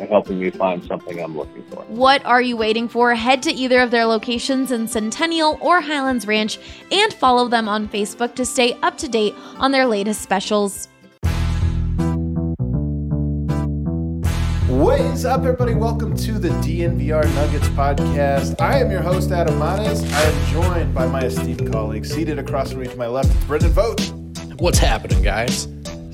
ha- helping me find something I'm looking for. What are you waiting for? Head to either of their locations in Centennial or Highlands Ranch and follow them on Facebook to stay up to date on their latest specials. What is up, everybody? Welcome to the DNVR Nuggets podcast. I am your host, Adam Mares. I am joined by my esteemed colleague, seated across from me to my left, Brendan Vogt. What's happening, guys?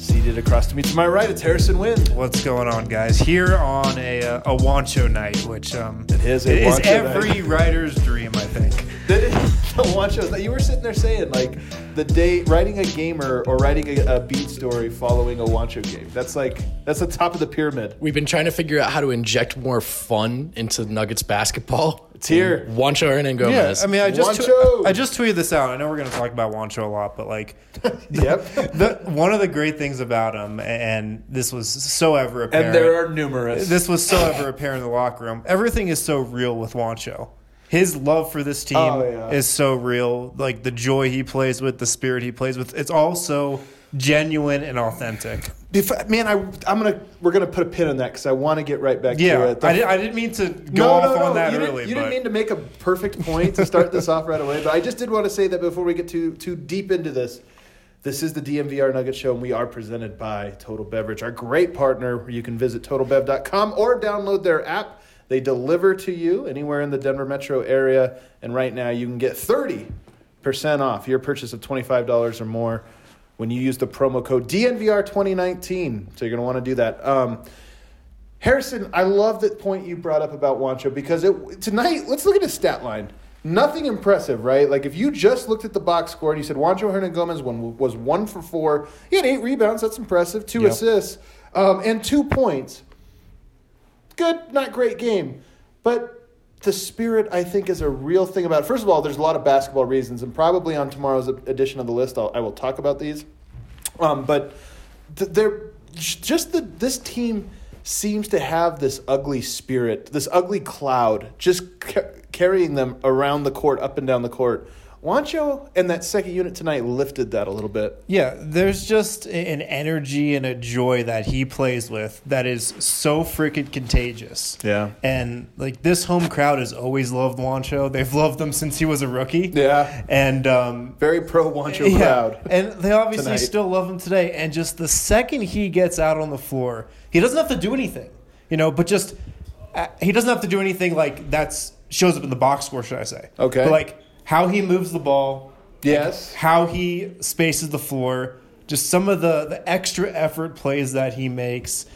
Seated across to me to my right, it's Harrison Wind. What's going on, guys? Here on a uh, a Juancho night, which um, it is, it is every night. writer's dream, I think. the Juancho you were sitting there saying like the day writing a gamer or writing a, a beat story following a Juancho game. That's like that's the top of the pyramid. We've been trying to figure out how to inject more fun into Nuggets basketball. It's here. Juancho Hernangomez. Yeah, I mean, I just tw- I just tweeted this out. I know we're going to talk about Juancho a lot, but like, yep. The, one of the great things about him, and this was so ever apparent, and there are numerous. This was so ever apparent in the locker room. Everything is so real with Juancho. His love for this team oh, yeah. is so real. Like the joy he plays with, the spirit he plays with. It's all so genuine and authentic. Man, I I'm gonna we're gonna put a pin in that because I want to get right back yeah, to it. The, I, did, I didn't mean to go no, off no, no. on that you early. Didn't, you didn't mean to make a perfect point to start this off right away, but I just did want to say that before we get too too deep into this. This is the DNVR Nugget Show, and we are presented by Total Beverage, our great partner. You can visit totalbev.com or download their app. They deliver to you anywhere in the Denver metro area, and right now you can get 30% off your purchase of $25 or more when you use the promo code DNVR2019. So you're going to want to do that. Um, Harrison, I love that point you brought up about Juancho because it, tonight, let's look at his stat line. Nothing impressive, right? Like if you just looked at the box score and you said Juancho Hernangomez was one for four, he had eight rebounds. That's impressive. Two yep. assists um, and two points. Good, not great game, but the spirit I think is a real thing about it. First of all, there's a lot of basketball reasons, and probably on tomorrow's edition of the list, I'll, I will talk about these. Um, but th- they're just the this team seems to have this ugly spirit, this ugly cloud, just ca- carrying them around the court, up and down the court. Juancho and that second unit tonight lifted that a little bit. Yeah, there's just an energy and a joy that he plays with that is so freaking contagious. Yeah. And like this home crowd has always loved Juancho. They've loved him since he was a rookie. Yeah. And um, very pro Juancho yeah. crowd. And they obviously tonight. still love him today. And just the second he gets out on the floor, he doesn't have to do anything, you know, but just uh, he doesn't have to do anything like that's shows up in the box score, should I say? Okay. But like how he moves the ball. Yes. How he spaces the floor. Just some of the, the extra effort plays that he makes.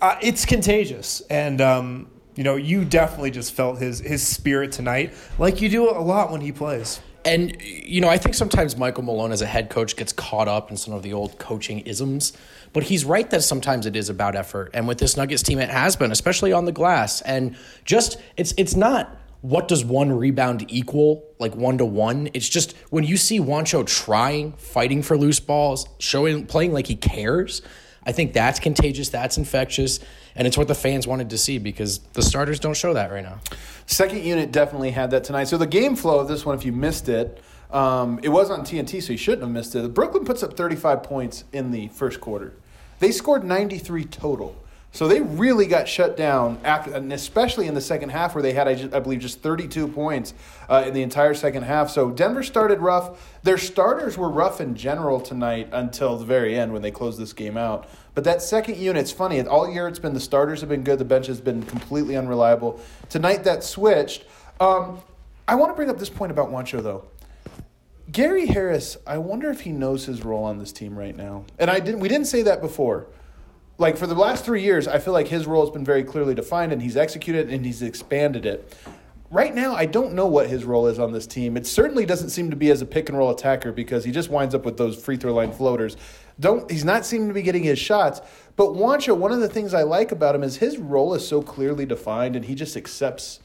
Uh, it's contagious. And, um, you know, you definitely just felt his, his spirit tonight, like you do a lot when he plays. And, you know, I think sometimes Michael Malone as a head coach gets caught up in some of the old coaching isms. But he's right that sometimes it is about effort. And with this Nuggets team, it has been, especially on the glass. And just, it's, it's not what does one rebound equal, like one to one? It's just when you see Juancho trying, fighting for loose balls, showing, playing like he cares. I think that's contagious. That's infectious, and it's what the fans wanted to see because the starters don't show that right now. Second unit definitely had that tonight. So the game flow of this one, if you missed it, um, it was on TNT, so you shouldn't have missed it. Brooklyn puts up 35 points in the first quarter. They scored 93 total. So they really got shut down after, and especially in the second half, where they had, I, just, I believe, just 32 points uh, in the entire second half. So Denver started rough. Their starters were rough in general tonight until the very end when they closed this game out. But that second unit, it's funny. All year it's been the starters have been good, the bench has been completely unreliable. Tonight that switched. Um, I want to bring up this point about Juancho though. Gary Harris, I wonder if he knows his role on this team right now. And I didn't. We didn't say that before like for the last three years, I feel like his role has been very clearly defined, and he's executed and he's expanded it. Right now, I don't know what his role is on this team. It certainly doesn't seem to be as a pick and roll attacker because he just winds up with those free throw line floaters. Don't he's not seeming to be getting his shots. But Wancho, one of the things I like about him is his role is so clearly defined, and he just accepts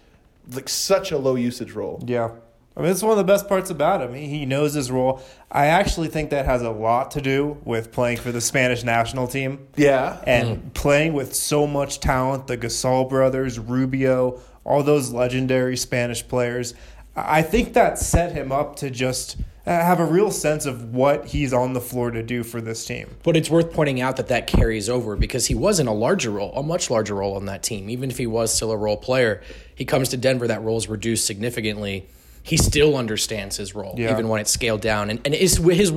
like such a low usage role. Yeah. I mean, it's one of the best parts about him. He knows his role. I actually think that has a lot to do with playing for the Spanish national team. Yeah. And mm. playing with so much talent, the Gasol brothers, Rubio, all those legendary Spanish players. I think that set him up to just have a real sense of what he's on the floor to do for this team. But it's worth pointing out that that carries over because he was in a larger role, a much larger role on that team. Even if he was still a role player, he comes to Denver, that role is reduced significantly he still understands his role, yeah. even when it's scaled down. And, and is his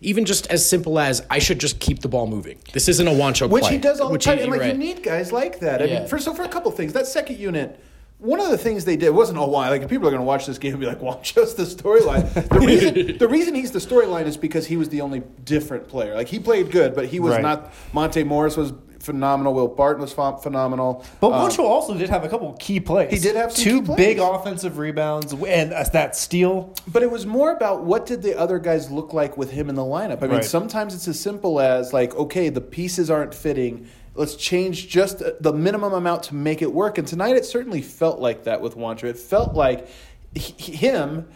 even just as simple as I should just keep the ball moving. This isn't a Juancho which play, which he does all the time. He, and like right. you need guys like that. I yeah. mean, for so for a couple things, that second unit. One of the things they did wasn't oh why like people are going to watch this game and be like Juancho's the storyline. The reason the reason he's the storyline is because he was the only different player. Like he played good, but he was right. not. Monte Morris was phenomenal. Will Barton was phenomenal. But um, also did have a couple key plays. He did have two big offensive rebounds and uh, that steal. But it was more about what did the other guys look like with him in the lineup. I mean, right. sometimes it's as simple as like, okay, the pieces aren't fitting. Let's change just the minimum amount to make it work. And tonight, it certainly felt like that with Juancho. It felt like him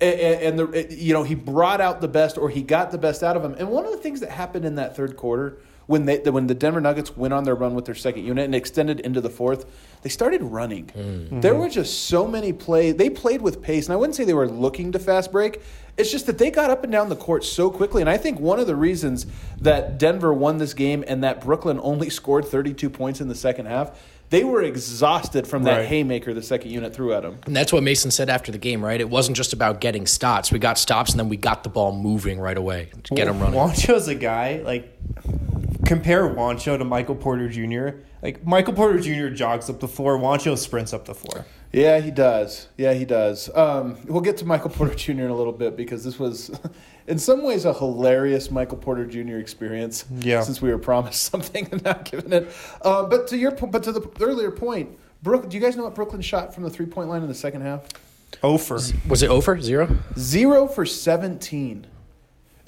and the you know he brought out the best or he got the best out of him. And one of the things that happened in that third quarter when they when the Denver Nuggets went on their run with their second unit and extended into the fourth, they started running. Mm-hmm. There were just so many plays. They played with pace, and I wouldn't say they were looking to fast break. It's just that they got up and down the court so quickly, and I think one of the reasons that Denver won this game and that Brooklyn only scored 32 points in the second half they were exhausted from that right. haymaker the second unit threw at them. And that's what Mason said after the game, right? It wasn't just about getting stops. We got stops and then we got the ball moving right away to get them running. Juancho's a guy like compare Juancho to Michael Porter Jr. Like Michael Porter Jr. jogs up the floor, Juancho sprints up the floor. Yeah, he does. Yeah, he does. Um, we'll get to Michael Porter Jr. in a little bit because this was, in some ways, a hilarious Michael Porter Jr. experience. Yeah. Since we were promised something and not given it. Uh, but to your but to the earlier point, Brook, do you guys know what Brooklyn shot from the three point line in the second half? Over. Was it over? Zero? Zero for 17.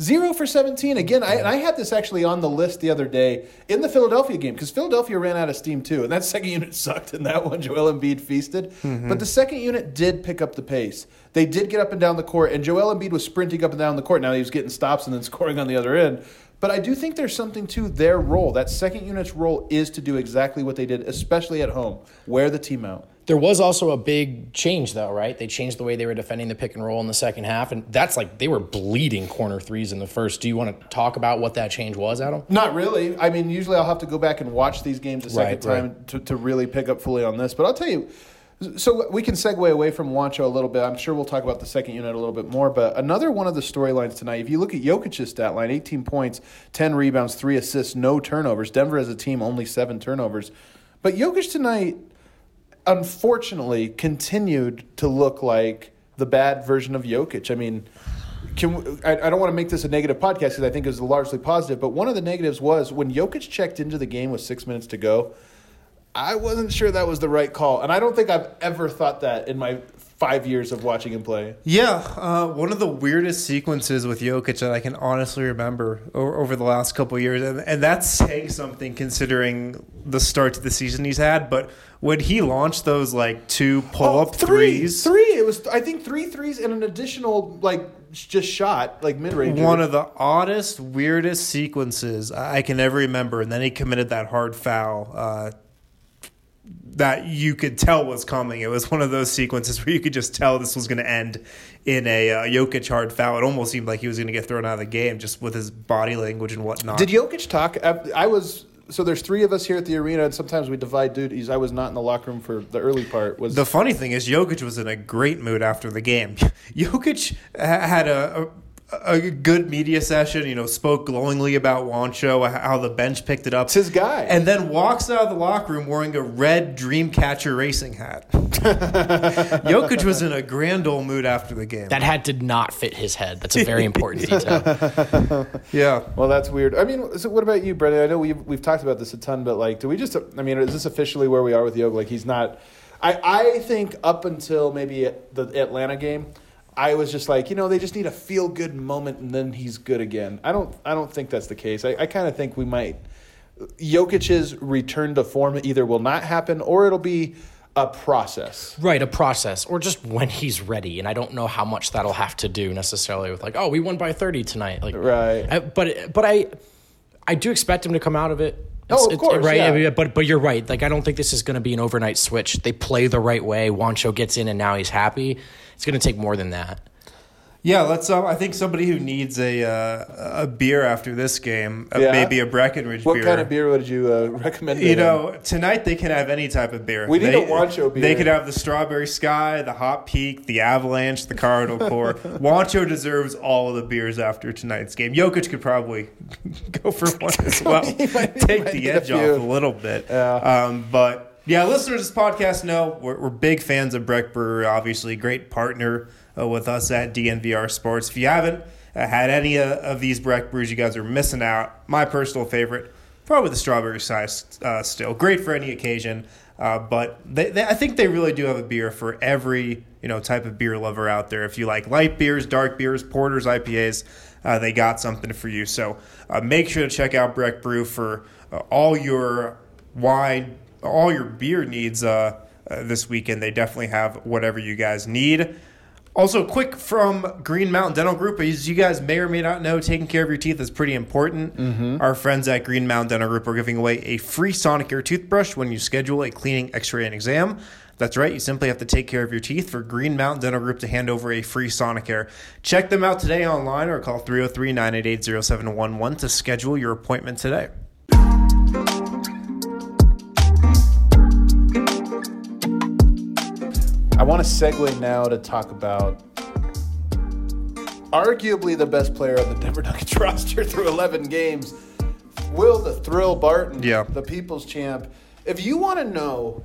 Zero for 17. Again, I, I had this actually on the list the other day in the Philadelphia game because Philadelphia ran out of steam too. And that second unit sucked in that one. Joel Embiid feasted. Mm-hmm. But the second unit did pick up the pace. They did get up and down the court, and Joel Embiid was sprinting up and down the court. Now he was getting stops and then scoring on the other end. But I do think there's something to their role. That second unit's role is to do exactly what they did, especially at home, wear the team out. There was also a big change, though, right? They changed the way they were defending the pick and roll in the second half, and that's like they were bleeding corner threes in the first. Do you want to talk about what that change was, Adam? Not really. I mean, usually I'll have to go back and watch these games a second right, time right. To, to really pick up fully on this. But I'll tell you, so we can segue away from Juancho a little bit. I'm sure we'll talk about the second unit a little bit more. But another one of the storylines tonight, if you look at Jokic's stat line, 18 points, 10 rebounds, 3 assists, no turnovers. Denver as a team, only 7 turnovers. But Jokic tonight – unfortunately continued to look like the bad version of Jokic. I mean, can I, I don't want to make this a negative podcast because I think it was largely positive, but one of the negatives was when Jokic checked into the game with six minutes to go. I wasn't sure that was the right call, and I don't think I've ever thought that in my five years of watching him play. Yeah, uh, one of the weirdest sequences with Jokic that I can honestly remember over, over the last couple years, and, and, that's saying something considering the start to the season he's had. But when he launched those like two pull up oh, three, threes, three, it was I think three threes and an additional like just shot like mid range. One of the oddest, weirdest sequences I can ever remember, and then he committed that hard foul. Uh, that you could tell was coming. It was one of those sequences where you could just tell this was going to end in a uh, Jokic hard foul. It almost seemed like he was going to get thrown out of the game just with his body language and whatnot. Did Jokic talk? I was so there's three of us here at the arena, and sometimes we divide duties. I was not in the locker room for the early part. Was The funny thing is, Jokic was in a great mood after the game. Jokic ha- had a, a a good media session. You know, spoke glowingly about Juancho, how the bench picked it up. It's his guy. and then walks out of the locker room wearing a red Dreamcatcher racing hat. Jokic was in a grand old mood after the game. That hat did not fit his head. That's a very important detail. yeah. well, that's weird. I mean, so what about you, Brendan? I know we've we've talked about this a ton, but like, do we just? I mean, is this officially where we are with Yoga? Like, he's not. I I think up until maybe the Atlanta game. I was just like, you know, they just need a feel good moment and then he's good again. I don't I don't think that's the case. I, I kind of think we might Jokic's return to form either will not happen or it'll be a process. Right, a process, or just when he's ready. And I don't know how much that'll have to do necessarily with like, oh, we won by thirty tonight. Like, Right. I, but but I I do expect him to come out of it. Oh, of course, right. yeah. I mean, but but you're right. Like, I don't think this is going to be an overnight switch. They play the right way. Juancho gets in, and now he's happy. It's going to take more than that. Yeah, let's. Um, I think somebody who needs a uh, a beer after this game, uh, Yeah? maybe a Breckenridge beer. What beer. kind of beer would you uh, recommend? to You know, tonight they can have any type of beer. We need they, a Juancho beer. They could have the Strawberry Sky, the Hot Peak, the Avalanche, the Cardinal Core. Juancho deserves all of the beers after tonight's game. Jokic could probably go for one as well. He might- Take might the get a edge off few. a little bit. Yeah. Um, but yeah, listeners of this podcast know we're, we're big fans of Breck Brewer. Obviously, great partner uh, with us at DNVR Sports. If you haven't uh, had any uh, of these Breck brews, you guys are missing out. My personal favorite, probably the strawberry size. Uh, still great for any occasion. Uh, but they, they, I think they really do have a beer for every you know type of beer lover out there. If you like light beers, dark beers, porters, IPAs, uh, they got something for you. So uh, make sure to check out Breck Brew for all your wine, all your beer needs this weekend. They definitely have whatever you guys need. Also, quick from Green Mountain Dental Group, as you guys may or may not know, taking care of your teeth is pretty important. Mm-hmm. Our friends at Green Mountain Dental Group are giving away a free Sonicare toothbrush when you schedule a cleaning, X-ray, and exam. That's right. You simply have to take care of your teeth for Green Mountain Dental Group to hand over a free Sonicare. Check them out today online or call 303 988 0711 to schedule your appointment today. I want to segue now to talk about arguably the best player on the Denver Nuggets roster through 11 games, Will the Thrill Barton, Yeah. the People's Champ. If you want to know,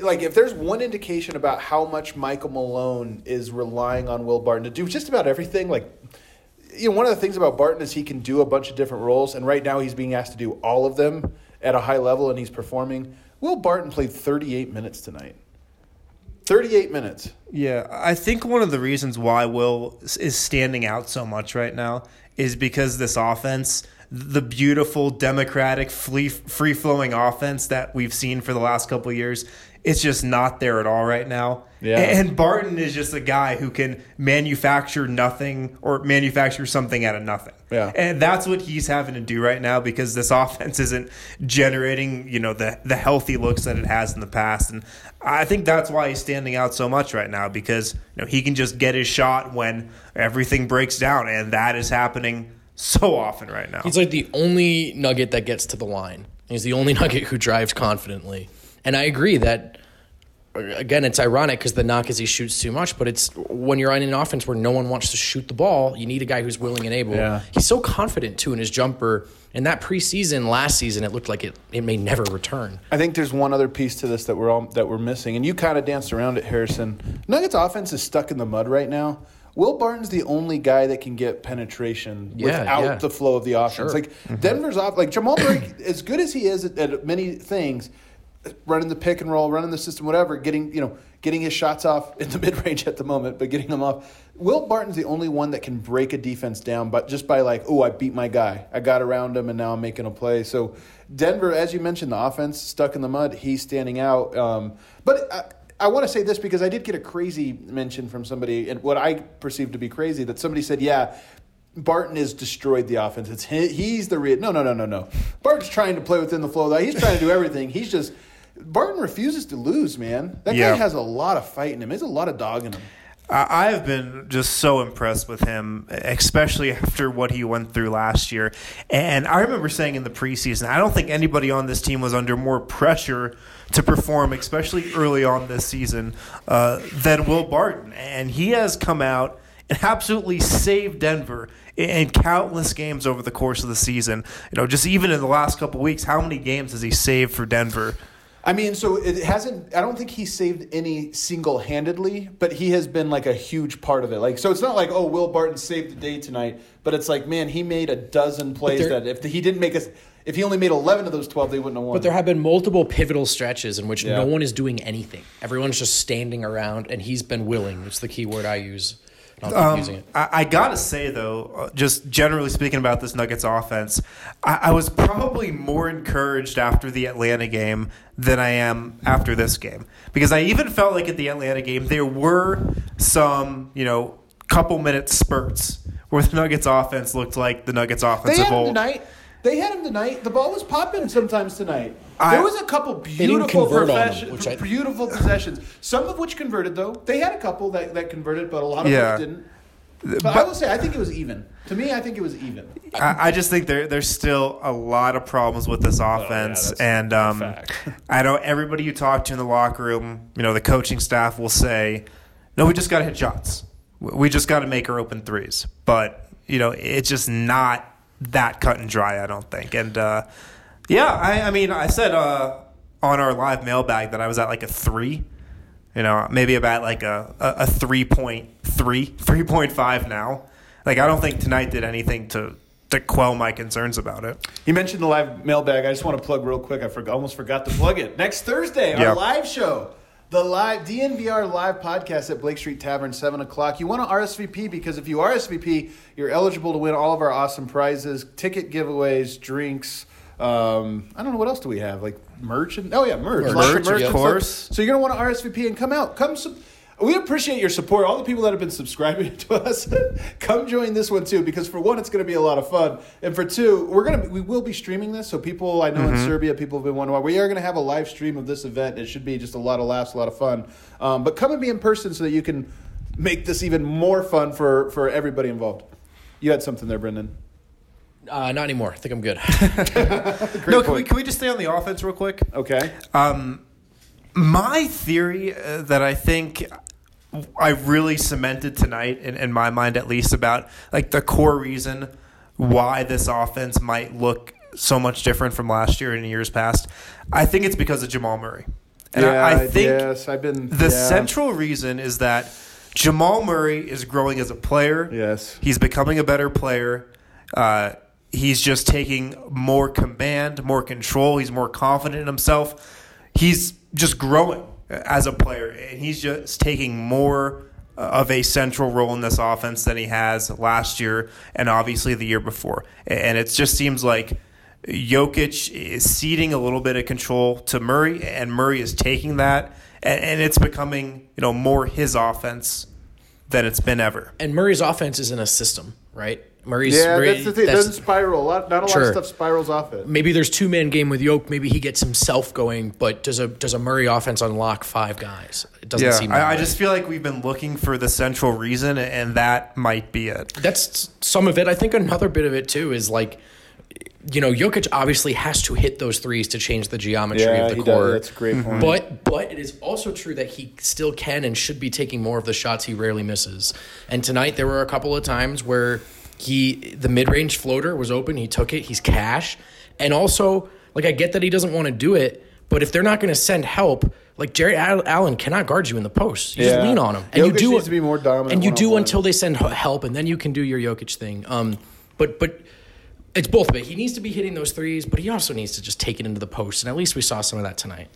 like, if there's one indication about how much Michael Malone is relying on Will Barton to do just about everything, like, you know, one of the things about Barton is he can do a bunch of different roles, and right now he's being asked to do all of them at a high level, and he's performing. Will Barton played 38 minutes tonight. 38 minutes. Yeah, I think one of the reasons why Will is standing out so much right now is because this offense, the beautiful, democratic, free flowing offense that we've seen for the last couple years, it's just not there at all right now. Yeah. And Barton is just a guy who can manufacture nothing or manufacture something out of nothing. Yeah. And that's what he's having to do right now because this offense isn't generating, you know, the the healthy looks that it has in the past. And I think that's why he's standing out so much right now because you know he can just get his shot when everything breaks down, and that is happening so often right now. He's like the only nugget that gets to the line. He's the only nugget who drives confidently. And I agree that again, it's ironic because the knock is he shoots too much, but it's when you're on an offense where no one wants to shoot the ball, you need a guy who's willing and able. Yeah. He's so confident too in his jumper. And that preseason last season, it looked like it, it may never return. I think there's one other piece to this that we're all that we're missing, and you kind of danced around it, Harrison. Nuggets offense is stuck in the mud right now. Will Barton's the only guy that can get penetration Yeah, without yeah. the flow of the offense. Sure. Like mm-hmm. Denver's off, like Jamal Murray, as good as he is at, at many things, running the pick and roll, running the system, whatever, getting you know getting his shots off in the mid range at the moment, but getting them off. Will Barton's the only one that can break a defense down, but just by like, oh, I beat my guy, I got around him, and now I'm making a play. So Denver, as you mentioned, the offense stuck in the mud. He's standing out, um, but. I, I want to say this because I did get a crazy mention from somebody, and what I perceived to be crazy, that somebody said, "Yeah, Barton has destroyed the offense. It's he, he's the real." No, no, no, no, no. Barton's trying to play within the flow. that. He's trying to do everything. He's just Barton refuses to lose, man. That Yeah. guy has a lot of fight in him. There's a lot of dog in him. I I have been just so impressed with him, especially after what he went through last year. And I remember saying in the preseason, I don't think anybody on this team was under more pressure to perform, especially early on this season, uh, than Will Barton. And he has come out and absolutely saved Denver in countless games over the course of the season. You know, just even in the last couple weeks, how many games has he saved for Denver? I mean, so it hasn't. I don't think he saved any single handedly, but he has been like a huge part of it. Like, so it's not like oh, Will Barton saved the day tonight, but it's like man, he made a dozen plays that if he didn't make us, if he only made eleven of those twelve, they wouldn't have won. But there have been multiple pivotal stretches in which Yeah. no one is doing anything. Everyone's just standing around, and he's been willing. It's the key word I use. I'll keep it. I, I gotta say though, uh, just generally speaking about this Nuggets offense, I, I was probably more encouraged after the Atlanta game than I am after this game because I even felt like at the Atlanta game there were some you know couple minute spurts where the Nuggets offense looked like the Nuggets offense they of had him old. tonight. They had him tonight. The ball was popping sometimes tonight. I- there was a couple beautiful convert profession- them, which I- beautiful possessions. Some of which converted though. They had a couple that, that converted, but a lot of Yeah. them didn't. But, I will say, I think it was even. To me, I think it was even. I, I just think there there's still a lot of problems with this offense, that's and um, fact. I know everybody you talk to in the locker room, you know, the coaching staff will say, "No, we just got to hit shots. We just got to make our open threes. But you know, it's just not that cut and dry. I don't think. And uh, yeah, I, I mean, I said uh, on our live mailbag that I was at like a three. You know, maybe about like a, a, a 3.3, 3.5 now. Like, I don't think tonight did anything to, to quell my concerns about it. You mentioned the live mailbag. I just want to plug real quick. I forgot, almost forgot to plug it. Next Thursday, our Yeah. live show, the live DNVR live podcast at Blake Street Tavern, seven o'clock. You want to RSVP because if you RSVP, you're eligible to win all of our awesome prizes, ticket giveaways, drinks. Um, I don't know what else do we have like merch and oh yeah merch, Merch, Lots Merch, of course. So you're gonna want to RSVP and come out. Come. Sub- we appreciate your support. All the people that have been subscribing to us, come join this one too. Because for one, it's going to be a lot of fun, and for two, we're gonna we will be streaming this. So people I know in Serbia, people have been wondering why we are going to have a live stream of this event. It should be just a lot of laughs, a lot of fun. Um, but come and be in person so that you can make this even more fun for for everybody involved. You had something there, Brendan. Uh, not anymore. I think I'm good. No, can we, can we just stay on the offense real quick? Okay. Um, my theory uh, that I think I really cemented tonight, in, in my mind at least, about like the core reason why this offense might look so much different from last year and years past. I think it's because of Jamal Murray. And I, I think yes, I've been the yeah. central reason is that Jamal Murray is growing as a player. Yes. He's becoming a better player. Uh, he's just taking more command, more control. He's more confident in himself. He's just growing as a player, and he's just taking more uh, of a central role in this offense than he has last year and obviously the year before. And it just seems like Jokic is ceding a little bit of control to Murray, and Murray is taking that, and it's becoming you know more his offense than it's been ever. and Murray's offense is in a system, right? Murray's Yeah, Murray- that's the thing. It that's- doesn't spiral. A lot, not a lot of stuff spirals off it. maybe there's two man game with Yoke. Maybe he gets himself going, but does a does a Murray offense unlock five guys? It doesn't Yeah, seem. that I, I just feel like we've been looking for the central reason, and that might be it. that's some of it. I think another bit of it too is like, you know, Jokic obviously has to hit those threes to change the geometry Yeah, of the he does. court. That's a great mm-hmm. point. But but it is also true that he still can and should be taking more of the shots he rarely misses. And tonight there were a couple of times where he the mid range floater was open. He took it. He's cash. And also like I get that he doesn't want to do it. But if they're not going to send help, like Jarrett Allen cannot guard you in the post. You Yeah. just lean on him, and you do needs to be more dominant And you do until they send help, and then you can do your Jokic thing. Um, but but it's both of it. He needs to be hitting those threes, but he also needs to just take it into the post. And at least we saw some of that tonight.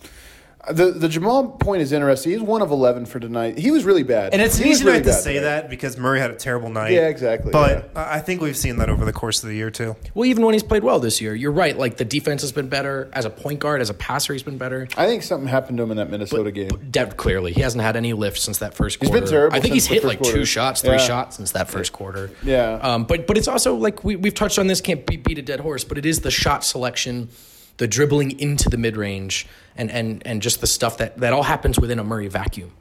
The the Jamal point is interesting. He's one of eleven for tonight. He was really bad, And it's He easy really not to say tonight. that because Murray had a terrible night. Yeah, exactly, But I I think we've seen that over the course of the year too. Well, even when he's played well this year, you're right. Like the defense has been better as a point guard, as a passer, he's been better. I think something happened to him in that Minnesota game. Dev clearly, he hasn't had any lift since that first He's quarter. been terrible I think he's since the hit like quarter. two shots, three Yeah. shots since that first quarter. Yeah. Um, but but it's also like we we've touched on this. Can't beat, beat a dead horse, but it is the shot selection the dribbling into the mid range, and and and just the stuff that that all happens within a Murray vacuum.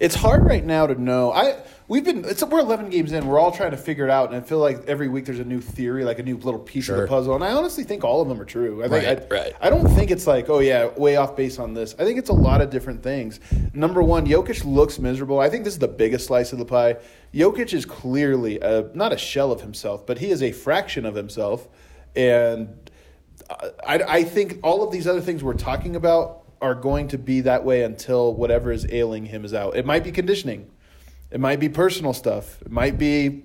It's hard right now to know. I we've been it's we're 11 games in. We're all trying to figure it out, and I feel like every week there's a new theory, like a new little piece of the puzzle. And I honestly think all of them are true. I think Right, I, right. I don't think it's like oh yeah, way off base on this. I think it's a lot of different things. Number one, Jokic looks miserable. I think this is the biggest slice of the pie. Jokic is clearly a, not a shell of himself, but he is a fraction of himself, and I, I think all of these other things we're talking about are going to be that way until whatever is ailing him is out. It might be conditioning, it might be personal stuff, it might be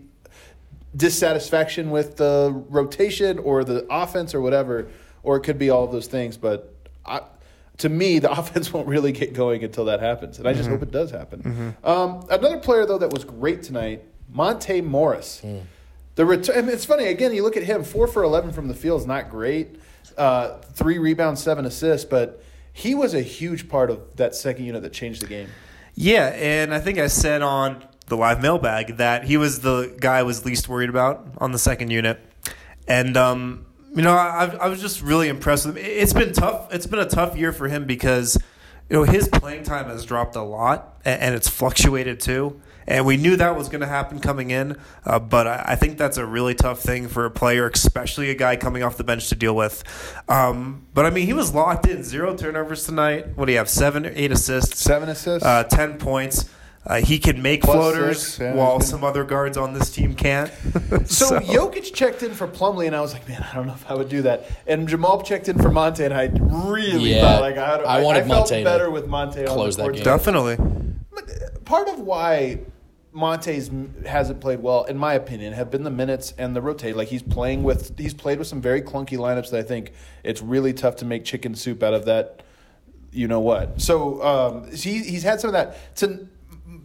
dissatisfaction with the rotation or the offense or whatever, or it could be all of those things. But I, to me, the offense won't really get going until that happens, and I just mm-hmm. hope it does happen. Mm-hmm. Um, another player though that was great tonight, Monte Morris. Mm. The return. I mean, it's funny again. You look at him, four for eleven from the field is not great. Uh, three rebounds, seven assists, but he was a huge part of that second unit that changed the game. Yeah, and I think I said on the live mailbag that he was the guy I was least worried about on the second unit, and um, you know I, I was just really impressed with him. It's been tough. It's been a tough year for him because you know his playing time has dropped a lot, and, and it's fluctuated too. And we knew that was going to happen coming in, uh, but I, I think that's a really tough thing for a player, especially a guy coming off the bench to deal with. Um, but I mean, he was locked in, zero turnovers tonight. What do you have? Seven, eight assists, Seven assists. uh, 10 points. Uh, he can make Plus floaters six, yeah, while he's good. some other guards on this team can't. So, Jokic checked in for Plumlee, and I was like, man, I don't know if I would do that. And Jamal checked in for Monte, and I really Yeah, thought like I, I wanted I felt Monte better with Monte close on the that court. game. Definitely. But part of why Monte's hasn't played well, in my opinion, have been the minutes and the rotate. Like he's playing with, he's played with some very clunky lineups that I think it's really tough to make chicken soup out of that. You know what? So um, he, he's had some of that. To,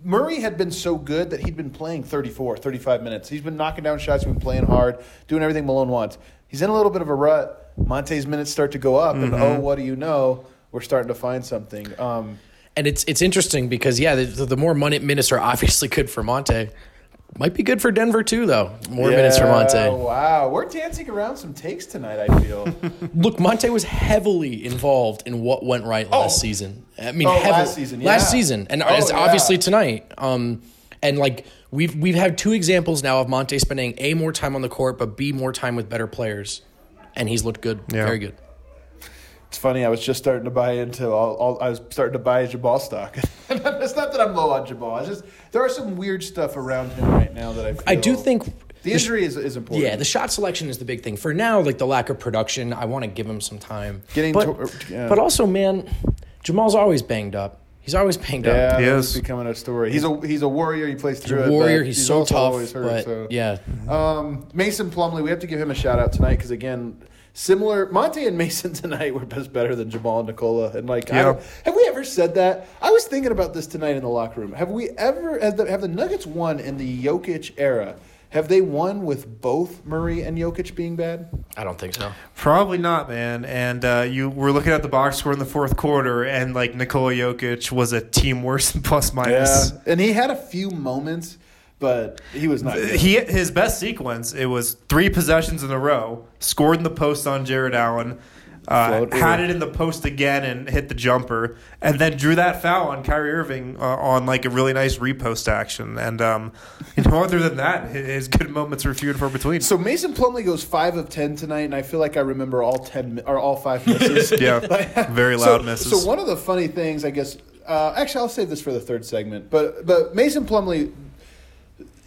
Murray had been so good that he'd been playing 34, 35 minutes. He's been knocking down shots, he's been playing hard, doing everything Malone wants. He's in a little bit of a rut. Monte's minutes start to go up, and oh, what do you know? We're starting to find something. Um, And it's it's interesting because yeah, the, the more money minutes are obviously good for Monte. Might be good for Denver too, though. More minutes for Monte. Wow, we're dancing around some takes tonight. I feel. Look, Monte was heavily involved in what went right last Oh. season. I mean, Oh, heavily, last season, last season, and Oh, it's yeah. obviously tonight. Um, and like we've we've had two examples now of Monte spending a more time on the court, but b more time with better players, and he's looked good, Yeah. very good. It's funny. I was just starting to buy into all. all I was starting to buy Jabal stock. it's not that I'm low on Jabal. It's just there are some weird stuff around him right now that I. Feel I do think the injury is, is important. Yeah, the shot selection is the big thing. For now, like the lack of production, I want to give him some time. Getting but, to- yeah. but also, man, Jamal's always banged up. He's always banged yeah, up. Yeah, that's is. becoming a story. He's a he's a warrior. He plays He's through a it, warrior. but He's, so also tough. always hurt, but so. yeah, Um, Mason Plumlee, we have to give him a shout out tonight because again, similar Monte and Mason tonight were just better than Jamal and Nikola. And like, I Yeah. don't- have we ever said that? I was thinking about this tonight in the locker room. Have we ever have the, have the Nuggets won in the Jokic era? Have they won with both Murray and Jokic being bad? I don't think so. Probably not, man. And uh, you were looking at the box score in the fourth quarter, and like Nikola Jokic was a team worse than plus minus. and he had a few moments, but he was not. good. He his best sequence it was three possessions in a row, scored in the post on Jarrett Allen, uh, had it in the post again and hit the jumper, and then drew that foul on Kyrie Irving uh, on like a really nice repost action. And um, you know, other than that, his, his good moments were few and far between. So Mason Plumlee goes five of ten tonight, and I feel like I remember all ten or all five misses. yeah, very loud so, misses. So one of the funny things, I guess, uh, actually, I'll save this for the third segment. But but Mason Plumlee,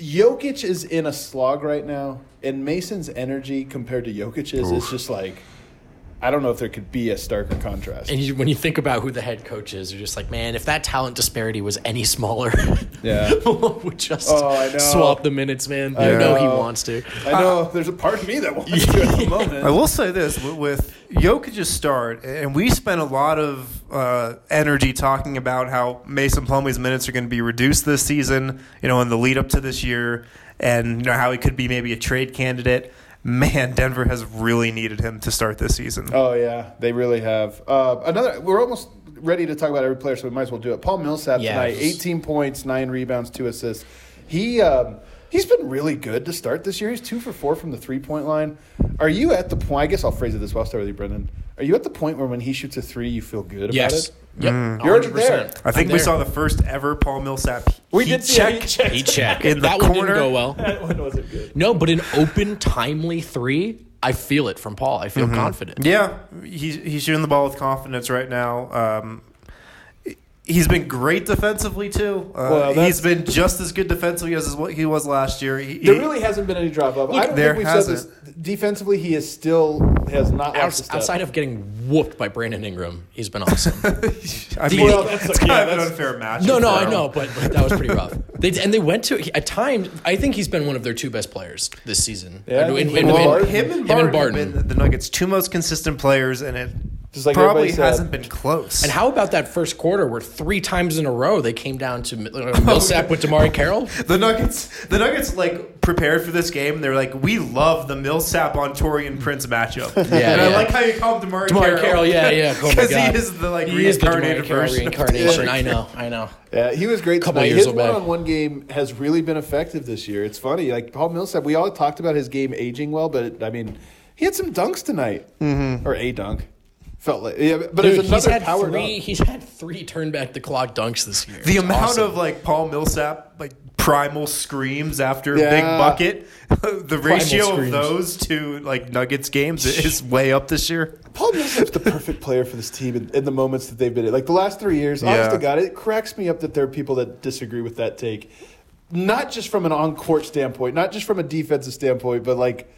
Jokic is in a slog right now, and Mason's energy compared to Jokic's is just like, I don't know if there could be a starker contrast. And you, when you think about who the head coach is, you're just like, man, if that talent disparity was any smaller, Yeah. Malone would just Oh, I know. swap the minutes, man. You I know. he wants to. I know there's a part of me that wants to at the moment. I will say this with- with Jokic's start, and we spent a lot of uh, energy talking about how Mason Plumlee's minutes are going to be reduced this season, you know, in the lead up to this year, and you know how he could be maybe a trade candidate. Man, Denver has really needed him to start this season. Oh yeah, they really have. Uh, another, we're almost ready to talk about every player, so we might as well do it. Paul Millsap Yeah, tonight, 18 points, nine rebounds, two assists. He um, he's been really good to start this year. He's two for four from the three point line. Are you at the point? I guess I'll phrase it this way. I'll start with you, Brendan. Are you at the point where when he shoots a three, you feel good about Yes. it? Yep. You're 100%. there. I think I'm we saw the first ever Paul Millsap We heat did see check. heat check. Heat check. In the that one corner. didn't go well. That one wasn't good. No, but an open, timely three, I feel it from Paul. I feel confident. Yeah, he's he's shooting the ball with confidence right now. Um, he's been great defensively too. Uh, Well, he's been just as good defensively as what he was last year. He, There he- really hasn't been any drop off. I don't there think we've said this. Defensively, he is still has not lost a Outs- step. outside of getting whooped by Brandon Ingram, he's been awesome. I mean, Well, that's- it's yeah, kind of an unfair match. no, no, I know, but, but that was pretty rough. They, and they went to at times. I think he's been one of their two best players this season. Yeah, I In- think in- him and in- Well, Barton. him and him Barton, and Barton. have been the Nuggets' two most consistent players, and it Just like probably said. hasn't been close. And how about that first quarter where three times in a row they came down to uh, Millsap with DeMarre Carroll? the Nuggets, the Nuggets, like prepared for this game. They're like, we love the Millsap on Taurean Prince matchup. Yeah, and I like how you call him Demar DeMarre Carroll, yeah, yeah. Oh Because God. he is the like He is the reincarnated version. of reincarnation. I know, I know. Yeah, he was great A Couple tonight. years His one-on-one game has really been effective this year. It's funny, like Paul Millsap. We all talked about his game aging well, but I mean, he had some dunks tonight, mm-hmm. or a dunk. Felt like, yeah, but Dude, it's he's another had power three. dunk. He's had three turn back the clock dunks this year. The It's amount awesome. of like Paul Millsap like primal screams after a Yeah. big bucket, the ratio of those to like Nuggets games is way up this year. Paul Millsap's the perfect player for this team in, in the moments that they've been in. Like the last three years, Yeah. honest to God, it cracks me up that there are people that disagree with that take. Not just from an on-court standpoint, not just from a defensive standpoint, but like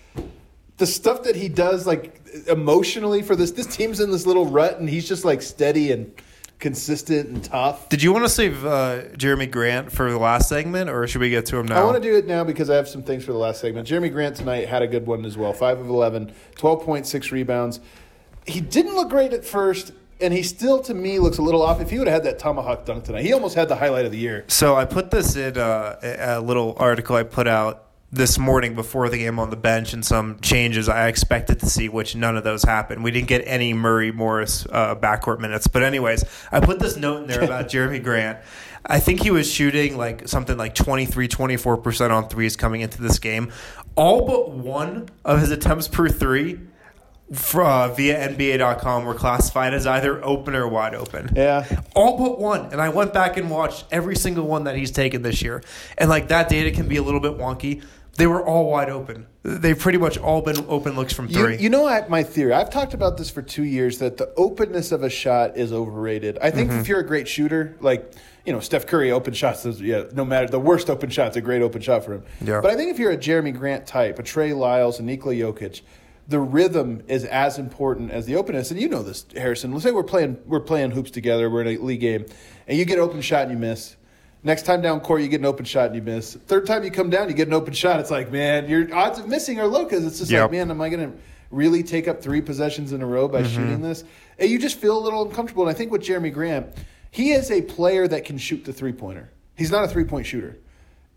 the stuff that he does, like emotionally for this. This team's in this little rut, and he's just like steady and consistent and tough. Did you want to save uh, Jerami Grant for the last segment, or should we get to him now? I want to do it now because I have some things for the last segment. Jerami Grant tonight had a good one as well. 5 of 11, 12.6 rebounds. He didn't look great at first, and he still, to me, looks a little off. If he would have had that tomahawk dunk tonight, he almost had the highlight of the year. So I put this in uh, a a little article I put out this morning before the game on the bench and some changes I expected to see, which none of those happened. We didn't get any Murray Morris uh, backcourt minutes. But, anyways, I put this note in there about Jerami Grant. I think he was shooting like something like 23, 24% on threes coming into this game. All but one of his attempts per three uh, via NBA.com were classified as either open or wide open Yeah. all but one. And I went back and watched every single one that he's taken this year. And like that data can be a little bit wonky. They were all wide open. They've pretty much all been open looks from three. you know I, my theory. I've talked about this for two years that the openness of a shot is overrated. I think mm-hmm. if you're a great shooter, like you know Steph Curry, open shots, is, yeah, no matter the worst open shot's a great open shot for him. Yeah. But I think if you're a Jerami Grant type, a Trey Lyles, a Nikola Jokic, the rhythm is as important as the openness. And you know this, Harrison. Let's say we're playing we're playing hoops together. We're in a league game, and you get an open shot and you miss. Next time down court, you get an open shot and you miss. Third time you come down, you get an open shot. It's like, man, your odds of missing are low because it's just Yep. like, man, am I going to really take up three possessions in a row by mm-hmm. shooting this? And you just feel a little uncomfortable. And I think with Jerami Grant, he is a player that can shoot the three pointer. He's not a three point shooter.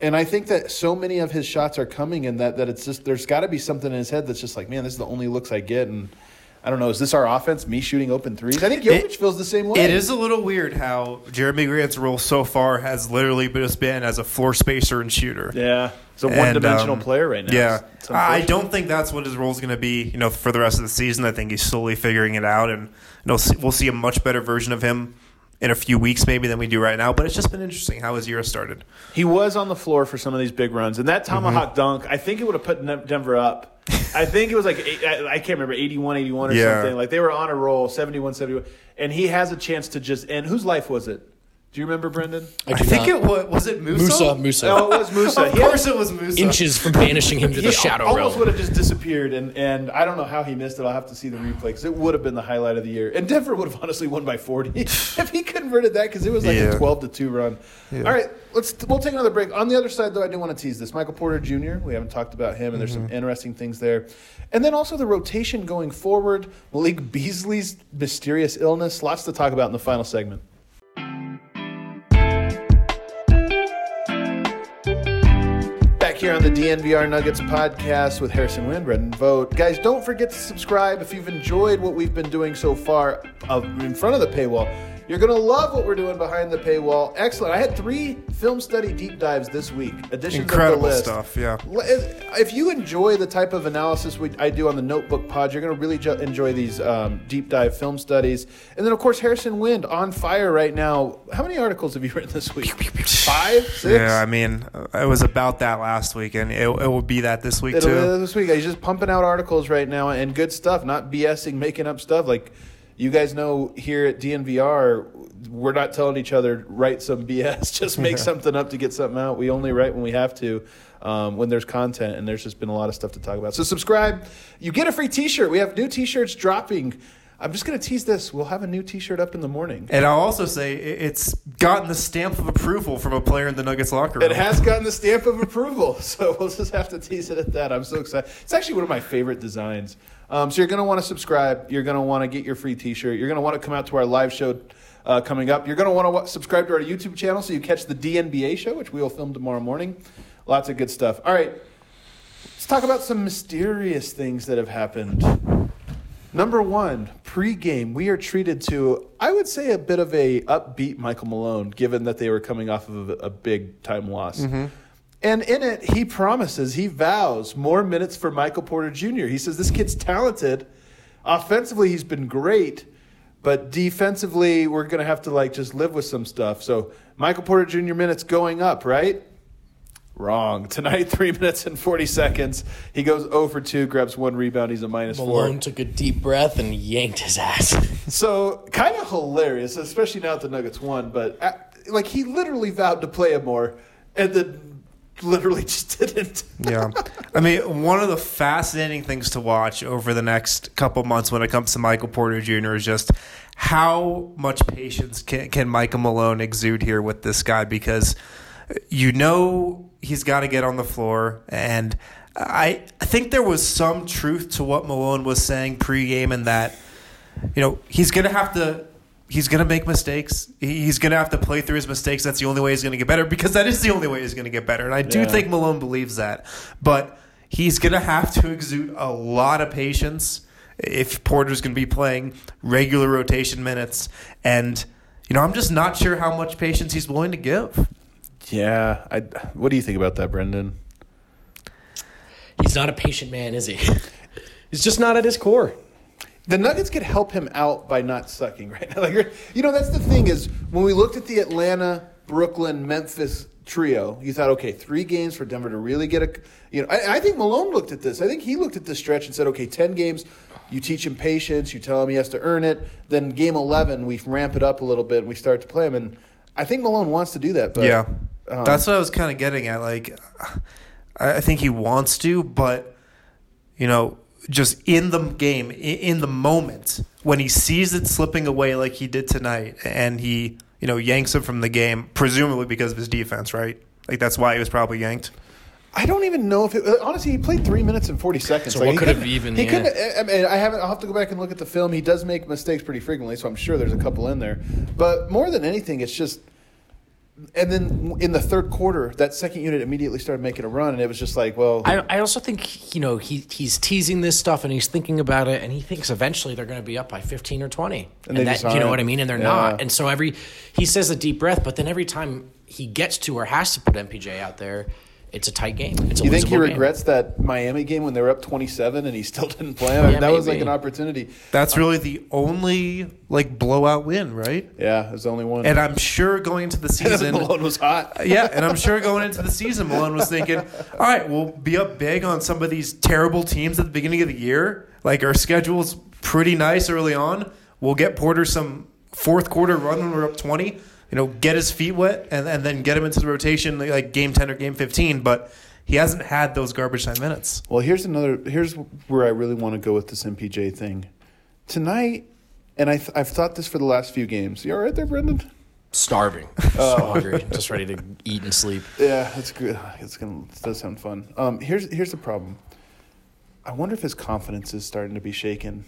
And I think that so many of his shots are coming and that, that it's just, there's got to be something in his head that's just like, man, this is the only looks I get. And I don't know, is this our offense, me shooting open threes? I think Jokic It- feels the same way. it is a little weird how Jerami Grant's role so far has literally just been as a floor spacer and shooter. Yeah. It's a one dimensional um, player right now. Yeah, It's- it's I don't think that's what his role is going to be. You know, for the rest of the season, I think he's slowly figuring it out, and you know, we'll see a much better version of him in a few weeks, maybe than we do right now. But it's just been interesting how his year has started. He was on the floor for some of these big runs, and that tomahawk dunk, I think it would have put Denver up. I think it was like eight, I, I can't remember 81, 81 or Yeah. something. Like they were on a roll, 71, 71, and he has a chance to just end. Whose life was it? Do you remember, Brendan? I, do think not. it was was it Musa. Musa, Musa. No, it was Musa. Of He had- course, it was Musa. Inches from banishing him to the shadow almost realm. would have just disappeared, and, and I don't know how he missed it. I'll have to see the replay because it would have been the highlight of the year. And Denver would have honestly won by 40 if he converted that because it was like Yeah. a 12 to 2 run. All right, let's we'll take another break. On the other side, though, I do want to tease this. Michael Porter Jr., we haven't talked about him, and there's some mm-hmm. interesting things there. And then also the rotation going forward, Malik Beasley's mysterious illness. Lots to talk about in the final segment. Back here on the DNVR Nuggets podcast with Harrison Wind, Brendan Vogt. Guys, don't forget to subscribe if you've enjoyed what we've been doing so far in front of the paywall. You're going to love what we're doing behind the paywall. Excellent. I had three film study deep dives this week. Additions Incredible list. stuff, yeah. If you enjoy the type of analysis we, I do on the Notebook Pod, you're going to really jo- enjoy these um, deep dive film studies. And then, of course, Harrison Wind on fire right now. How many articles have you written this week? Five, six. Yeah, I mean, it was about that last week, and it, it will be that this week It'll too. be this week. He's just pumping out articles right now and good stuff, not BSing, making up stuff. Like you guys know here at DNVR, we're not telling each other write some BS, just make something up to get something out. We only write when we have to. Um, when there's content, and there's just been a lot of stuff to talk about. So subscribe. You get a free T-shirt. We have new T-shirts dropping. I'm just gonna tease this. We'll have a new T-shirt up in the morning. And I'll also say it's gotten the stamp of approval from a player in the Nuggets locker room. It has gotten the stamp of approval, so we'll just have to tease it at that. I'm so excited. It's actually one of my favorite designs. Um, so you're going to want to subscribe. You're going to want to get your free T-shirt. You're going to want to come out to our live show uh, coming up. You're going to want to subscribe to our YouTube channel so you catch the DNBA show, which we will film tomorrow morning. Lots of good stuff. All right, let's talk about some mysterious things that have happened. Number one, pregame, we are treated to, I would say, a bit of a upbeat Michael Malone, given that they were coming off of a, a big time loss. And in it, he promises, he vows more minutes for Michael Porter Jr. He says this kid's talented. Offensively, he's been great, but defensively, we're going to have to like just live with some stuff. So Michael Porter Jr. minutes going up, right? Wrong. Tonight, three minutes and 40 seconds. He goes 0 for 2, grabs one rebound. He's a minus four. Malone took a deep breath and yanked his ass. So kind of hilarious, especially now that the Nuggets won. But uh, like he literally vowed to play him more, and then literally just didn't. yeah. I mean, one of the fascinating things to watch over the next couple months when it comes to Michael Porter Jr. is just how much patience can, can Michael Malone exude here with this guy because you know he's got to get on the floor. And I, I think there was some truth to what Malone was saying pregame in that, you know, he's going to have to he's going to make mistakes. He's going to have to play through his mistakes. That's the only way he's going to get better because that is the only way he's going to get better. And I do Yeah. think Malone believes that. But he's going to have to exude a lot of patience if Porter's going to be playing regular rotation minutes. And, you know, I'm just not sure how much patience he's willing to give. Yeah. I, what do you think about that, Brendan? He's not a patient man, is he? He's just not at his core. The Nuggets could help him out by not sucking right now. Like, you know, that's the thing is when we looked at the Atlanta, Brooklyn, Memphis trio, you thought, okay, three games for Denver to really get a. You know, I, I think Malone looked at this. I think he looked at this stretch and said, okay, ten games. You teach him patience. You tell him he has to earn it. Then game eleven, we ramp it up a little bit and we start to play him. And I think Malone wants to do that. But yeah. um, That's what I was kind of getting at. Like, I I think he wants to, but, you know, just in the game, in the moment, when he sees it slipping away like he did tonight, and he, you know, yanks him from the game, presumably because of his defense, right? Like, that's why he was probably yanked. I don't even know if it. Uh, honestly, he played three minutes and forty seconds. So what he could have even- He yeah. couldn't. Uh, I mean, I haven't. I'll have to go back and look at the film. He does make mistakes pretty frequently, so I'm sure there's a couple in there. But more than anything, it's just. And then in the third quarter, that second unit immediately started making a run, and it was just like, well, I, I also think you know he he's teasing this stuff and he's thinking about it and he thinks eventually they're going to be up by 15 or 20 And they that you know what I mean? And they're Yeah. not. And so every he says a deep breath but then every time he gets to or has to put MPJ out there it's a tight game it's a you think he losable game. regrets that Miami game when they were up 27 and he still didn't play? I mean, Yeah, that was like an opportunity. That's really the only, like, blowout win, right? Yeah, it was the only one. And I'm sure going into the season. Malone was hot. yeah, and I'm sure going into the season, Malone was thinking, all right, we'll be up big on some of these terrible teams at the beginning of the year. Like our schedule's pretty nice early on. We'll get Porter some fourth quarter run when we're up 20, you know, get his feet wet and, and then get him into the rotation like game 10 or game 15. But he hasn't had those garbage time minutes. Well, here's another. Here's where I really want to go with this MPJ thing. Tonight, and I th- I've thought this for the last few games. You all right there, Brendan? starving Oh. so hungry just ready to eat and sleep Yeah, that's good. It's gonna it does sound fun. Um, here's here's the problem. I wonder if his confidence is starting to be shaken.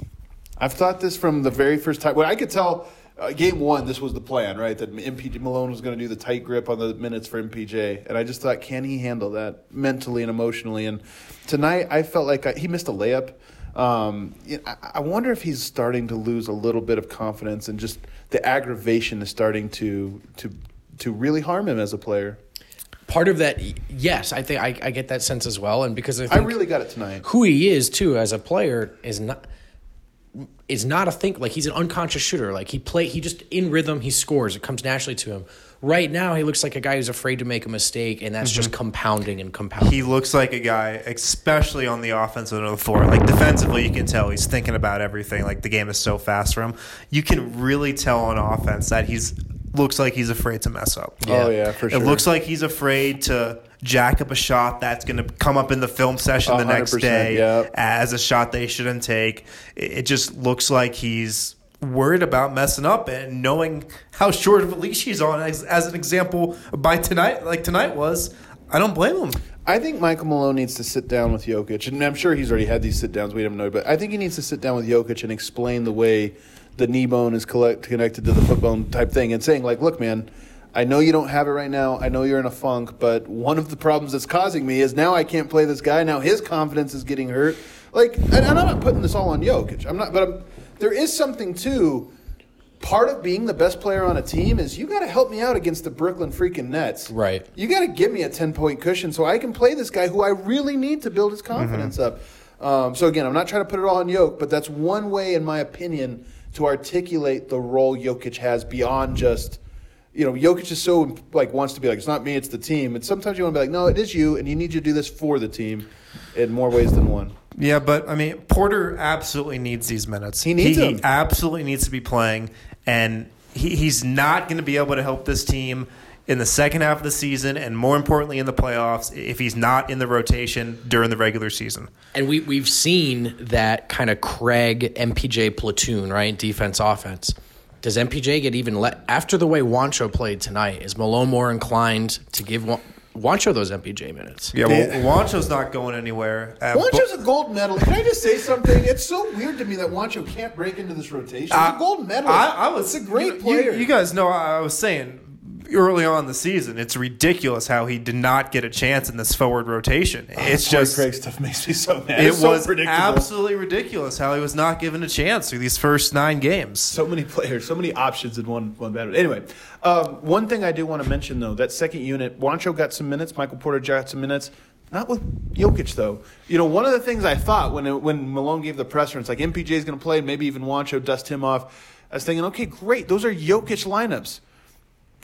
I've thought this from the very first time. Well, I could tell. Uh, game one, this was the plan, right? That MPJ Malone was going to do the tight grip on the minutes for MPJ, and I just thought, can he handle that mentally and emotionally? And tonight, I felt like I, he missed a layup. Um, you know, I, I wonder if he's starting to lose a little bit of confidence, and just the aggravation is starting to to to really harm him as a player. Part of that, yes, I think I, I get that sense as well, and because I, I really got it tonight. who he is too as a player is not is not a think like he's an unconscious shooter. Like he play he just in rhythm he scores. It comes naturally to him. Right now he looks like a guy who's afraid to make a mistake, and that's just mm-hmm. compounding and compounding. He looks like a guy, especially on the offensive end of the floor. Like defensively, you can tell he's thinking about everything. Like the game is so fast for him. You can really tell on offense that he's looks like he's afraid to mess up. Oh yeah, for sure. It looks like he's afraid to jack up a shot that's going to come up in the film session the next day yep. as a shot they shouldn't take. It just looks like he's worried about messing up and knowing how short of a leash he's on. As, as an example, by tonight, like tonight was, I don't blame him. I think Michael Malone needs to sit down with Jokic, and I'm sure he's already had these sit downs. We don't know, but I think he needs to sit down with Jokic and explain the way the knee bone is collect, connected to the foot bone type thing, and saying like, "Look, man, I know you don't have it right now. I know you're in a funk, but one of the problems that's causing me is now I can't play this guy. Now his confidence is getting hurt. Like, and, and I'm not putting this all on Jokic. I'm not, but I'm, there is something too. Part of being the best player on a team is you got to help me out against the Brooklyn freaking Nets. Right. You got to give me a 10 point cushion so I can play this guy who I really need to build his confidence up. Um, so, again, I'm not trying to put it all on Yoke, but that's one way, in my opinion, to articulate the role Jokic has beyond just. You know, Jokic is so like wants to be like it's not me, it's the team. And sometimes you want to be like, no, it is you, and you need to do this for the team, in more ways than one. Yeah, but I mean, Porter absolutely needs these minutes. He needs he, them. he absolutely needs to be playing, and he, he's not going to be able to help this team in the second half of the season, and more importantly, in the playoffs, if he's not in the rotation during the regular season. And we we've seen that kind of Craig MPJ platoon, right? Defense, offense. Does MPJ get even let after the way Juancho played tonight? Is Malone more inclined to give Wan- Juancho those MPJ minutes? Yeah, well, Juancho's not going anywhere. Uh, Juancho's a gold medal. Can I just say something? It's so weird to me that Juancho can't break into this rotation. He's a gold medal. I, I was It's a great you- player. You, you guys know I was saying early on in the season, it's ridiculous how he did not get a chance in this forward rotation. It's Corey just Craig stuff makes me so mad. it It's was absolutely ridiculous how he was not given a chance through these first nine games. so many players, so many options in one one battle. Anyway, um, one thing I do want to mention though, that second unit, Juancho got some minutes, Michael Porter got some minutes. Not with Jokic though. You know, one of the things I thought when it, when Malone gave the presser, it's like MPJ is going to play, maybe even Juancho dust him off. I was thinking, okay, great, those are Jokic lineups.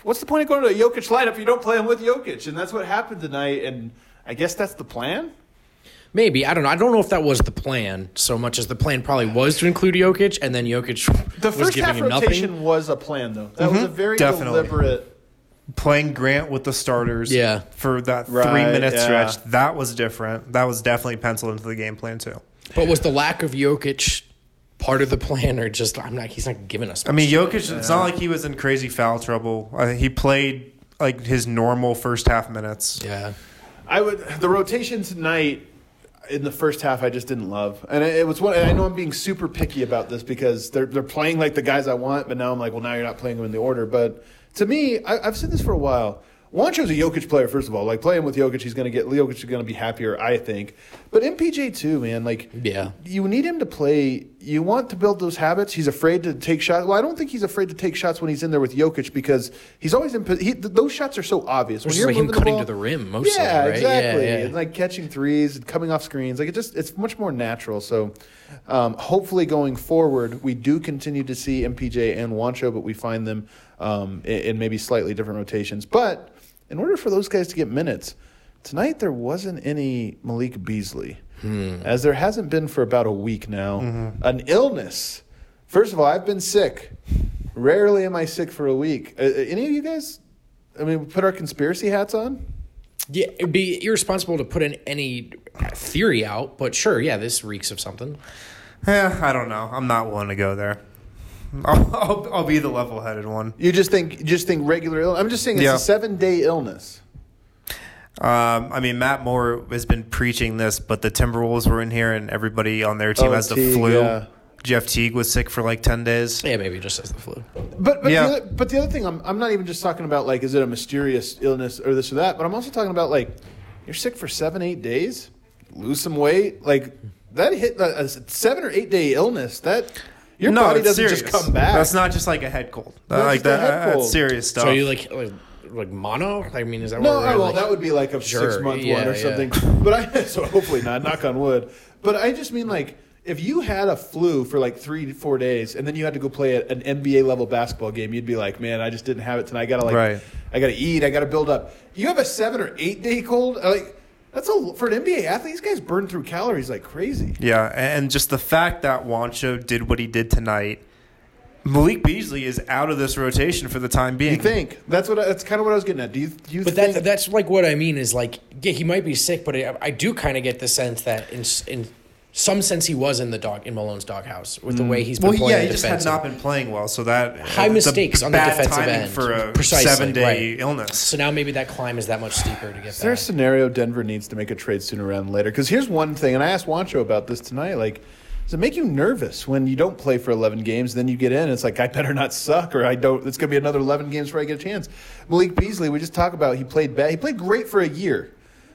What's the point of going to a Jokic lineup if you don't play him with Jokic? And that's what happened tonight. And I guess that's the plan. Maybe I don't know. I don't know if that was the plan so much as the plan probably was to include Jokic, and then Jokic The was first giving half him rotation nothing. was a plan though. That was a mm-hmm. very Definitely. deliberate. Playing Grant with the starters Yeah. for that Right, three minute yeah. stretch, that was different. That was definitely penciled into the game plan too. But was the lack of Jokic part of the plan, or just I'm not? He's not giving us. I mean, Jokic, it's not like he was in crazy foul trouble. I he played like his normal first half minutes. yeah. I would the rotation tonight in the first half I just didn't love, and it was one. I know I'm being super picky about this because they're they're playing like the guys I want, but now I'm like, well, now you're not playing them in the order. But to me, I, I've said this for a while. Juancho's a Jokic player, first of all. Like playing with Jokic, he's going to get Jokic is going to be happier, I think. But MPJ too, man. Like, Yeah. you need him to play. You want to build those habits. He's afraid to take shots. Well, I don't think he's afraid to take shots when he's in there with Jokic because he's always in. He, th- those shots are so obvious. When you're like him cutting ball- to the rim mostly, Yeah, right? exactly. Yeah, yeah. And like catching threes and coming off screens. Like it just it's much more natural. So um, hopefully going forward, we do continue to see MPJ and Juancho, but we find them um, in, in maybe slightly different rotations. But in order for those guys to get minutes, tonight there wasn't any Malik Beasley, as there hasn't been for about a week now. An illness. First of all, I've been sick. Rarely am I sick for a week. Uh, uh, any of you guys? I mean, put our conspiracy hats on. Yeah, it'd be irresponsible to put in any theory out, but sure, yeah, this reeks of something. Yeah, I don't know. I'm not willing to go there. I'll, I'll, I'll be the level headed one. You just think just think regular illness. I'm just saying it's Yeah. a seven day illness. Um, I mean, Matt Moore has been preaching this, but the Timberwolves were in here and everybody on their team Oh, has the Teague, flu. yeah. Jeff Teague was sick for like 10 days. Yeah, maybe just as the flu. But but, Yeah. the other, but the other thing, I'm I'm not even just talking about like is it a mysterious illness or this or that, but I'm also talking about like you're sick for seven eight days, lose some weight, like that hit a, a seven or eight day illness. That your no, body doesn't serious. just come back. That's not just like a head cold. Not like that. head That's serious stuff. So you like like like mono? I mean, is that No, what we're oh, well, like- that would be like a Sure, six month yeah, one or yeah. something. But I so hopefully not. Knock on wood. But I just mean like if you had a flu for like three four days and then you had to go play an NBA level basketball game, you'd be like, man, I just didn't have it tonight. I gotta like, Right. I gotta eat. I gotta build up. You have a seven or eight day cold. Uh, like that's a for an NBA athlete. These guys burn through calories like crazy. Yeah, and just the fact that Juancho did what he did tonight, Malik Beasley is out of this rotation for the time being. You think that's what? I, that's kind of what I was getting at. Do you? Do you But think? that, that's like what I mean is like, yeah, he might be sick, but I, I do kind of get the sense that in in some sense he was in the dog in Malone's doghouse with the way he's been Well, playing. yeah, he just had not been playing well, so that uh, High it's a mistakes on the bad defensive end. for a Precisely, seven-day right. illness. So now maybe that climb is that much steeper to get Is there a scenario Denver needs to make a trade sooner rather than later? Because here's one thing, and I asked Juancho about this tonight. Like, does it make you nervous when you don't play for 11 games, then you get in? It's like I better not suck, or I don't. It's going to be another 11 games before I get a chance. Malik Beasley, we just talked about. He played bad. He played great for a year.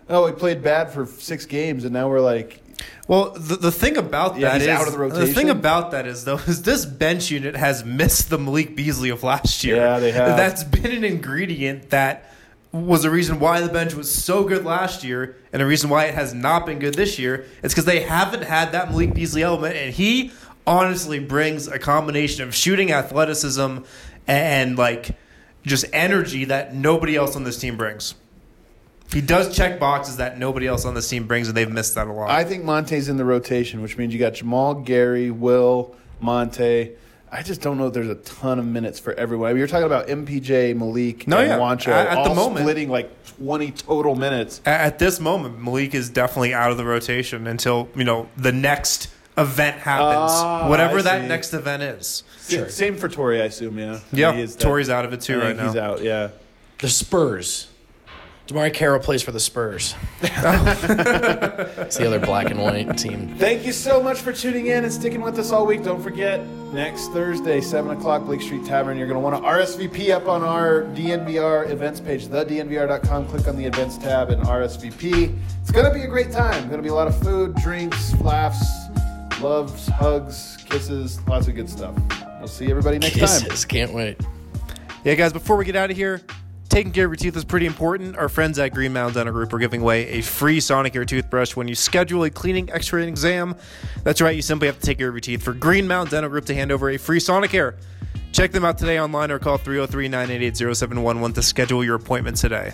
Oh, he played bad for six games, and now we're like, Well, the, the thing about Yeah, that is out of the rotation. thing about that is though is this bench unit has missed the Malik Beasley of last year. Yeah, they have. That's been an ingredient that was a reason why the bench was so good last year, and a reason why it has not been good this year. It's because they haven't had that Malik Beasley element, and he honestly brings a combination of shooting, athleticism, and like just energy that nobody else on this team brings. He does check boxes that nobody else on this team brings, and they've missed that a lot. I think Monte's in the rotation, which means you got Jamal, Gary, Will, Monte. I just don't know if there's a ton of minutes for everyone. I mean, you're talking about MPJ, Malik, No, and yeah. Juancho At- at the all moment. splitting like 20 total minutes. At at this moment, Malik is definitely out of the rotation until you know the next event happens, Ah, whatever I that see. next event is. Same- Same for Torrey, I assume. Yeah. Yeah, He is that- Torrey's out of it too I right think now. He's out. Yeah. The Spurs. DeMarre Carroll plays for the Spurs. it's the other black and white team. Thank you so much for tuning in and sticking with us all week. Don't forget, next Thursday, 7 o'clock, Blake Street Tavern. You're going to want to RSVP up on our DNVR events page, thednvr.com. Click on the events tab and RSVP. It's going to be a great time. Going to be a lot of food, drinks, laughs, loves, hugs, kisses, lots of good stuff. We'll see everybody next time. Kisses. Can't wait. Yeah, guys, before we get out of here, taking care of your teeth is pretty important. Our friends at Green Mountain Dental Group are giving away a free Sonicare toothbrush when you schedule a cleaning, x-ray, and exam. That's right, you simply have to take care of your teeth for Green Mountain Dental Group to hand over a free Sonicare. Check them out today online or call 303-988-0711 to schedule your appointment today.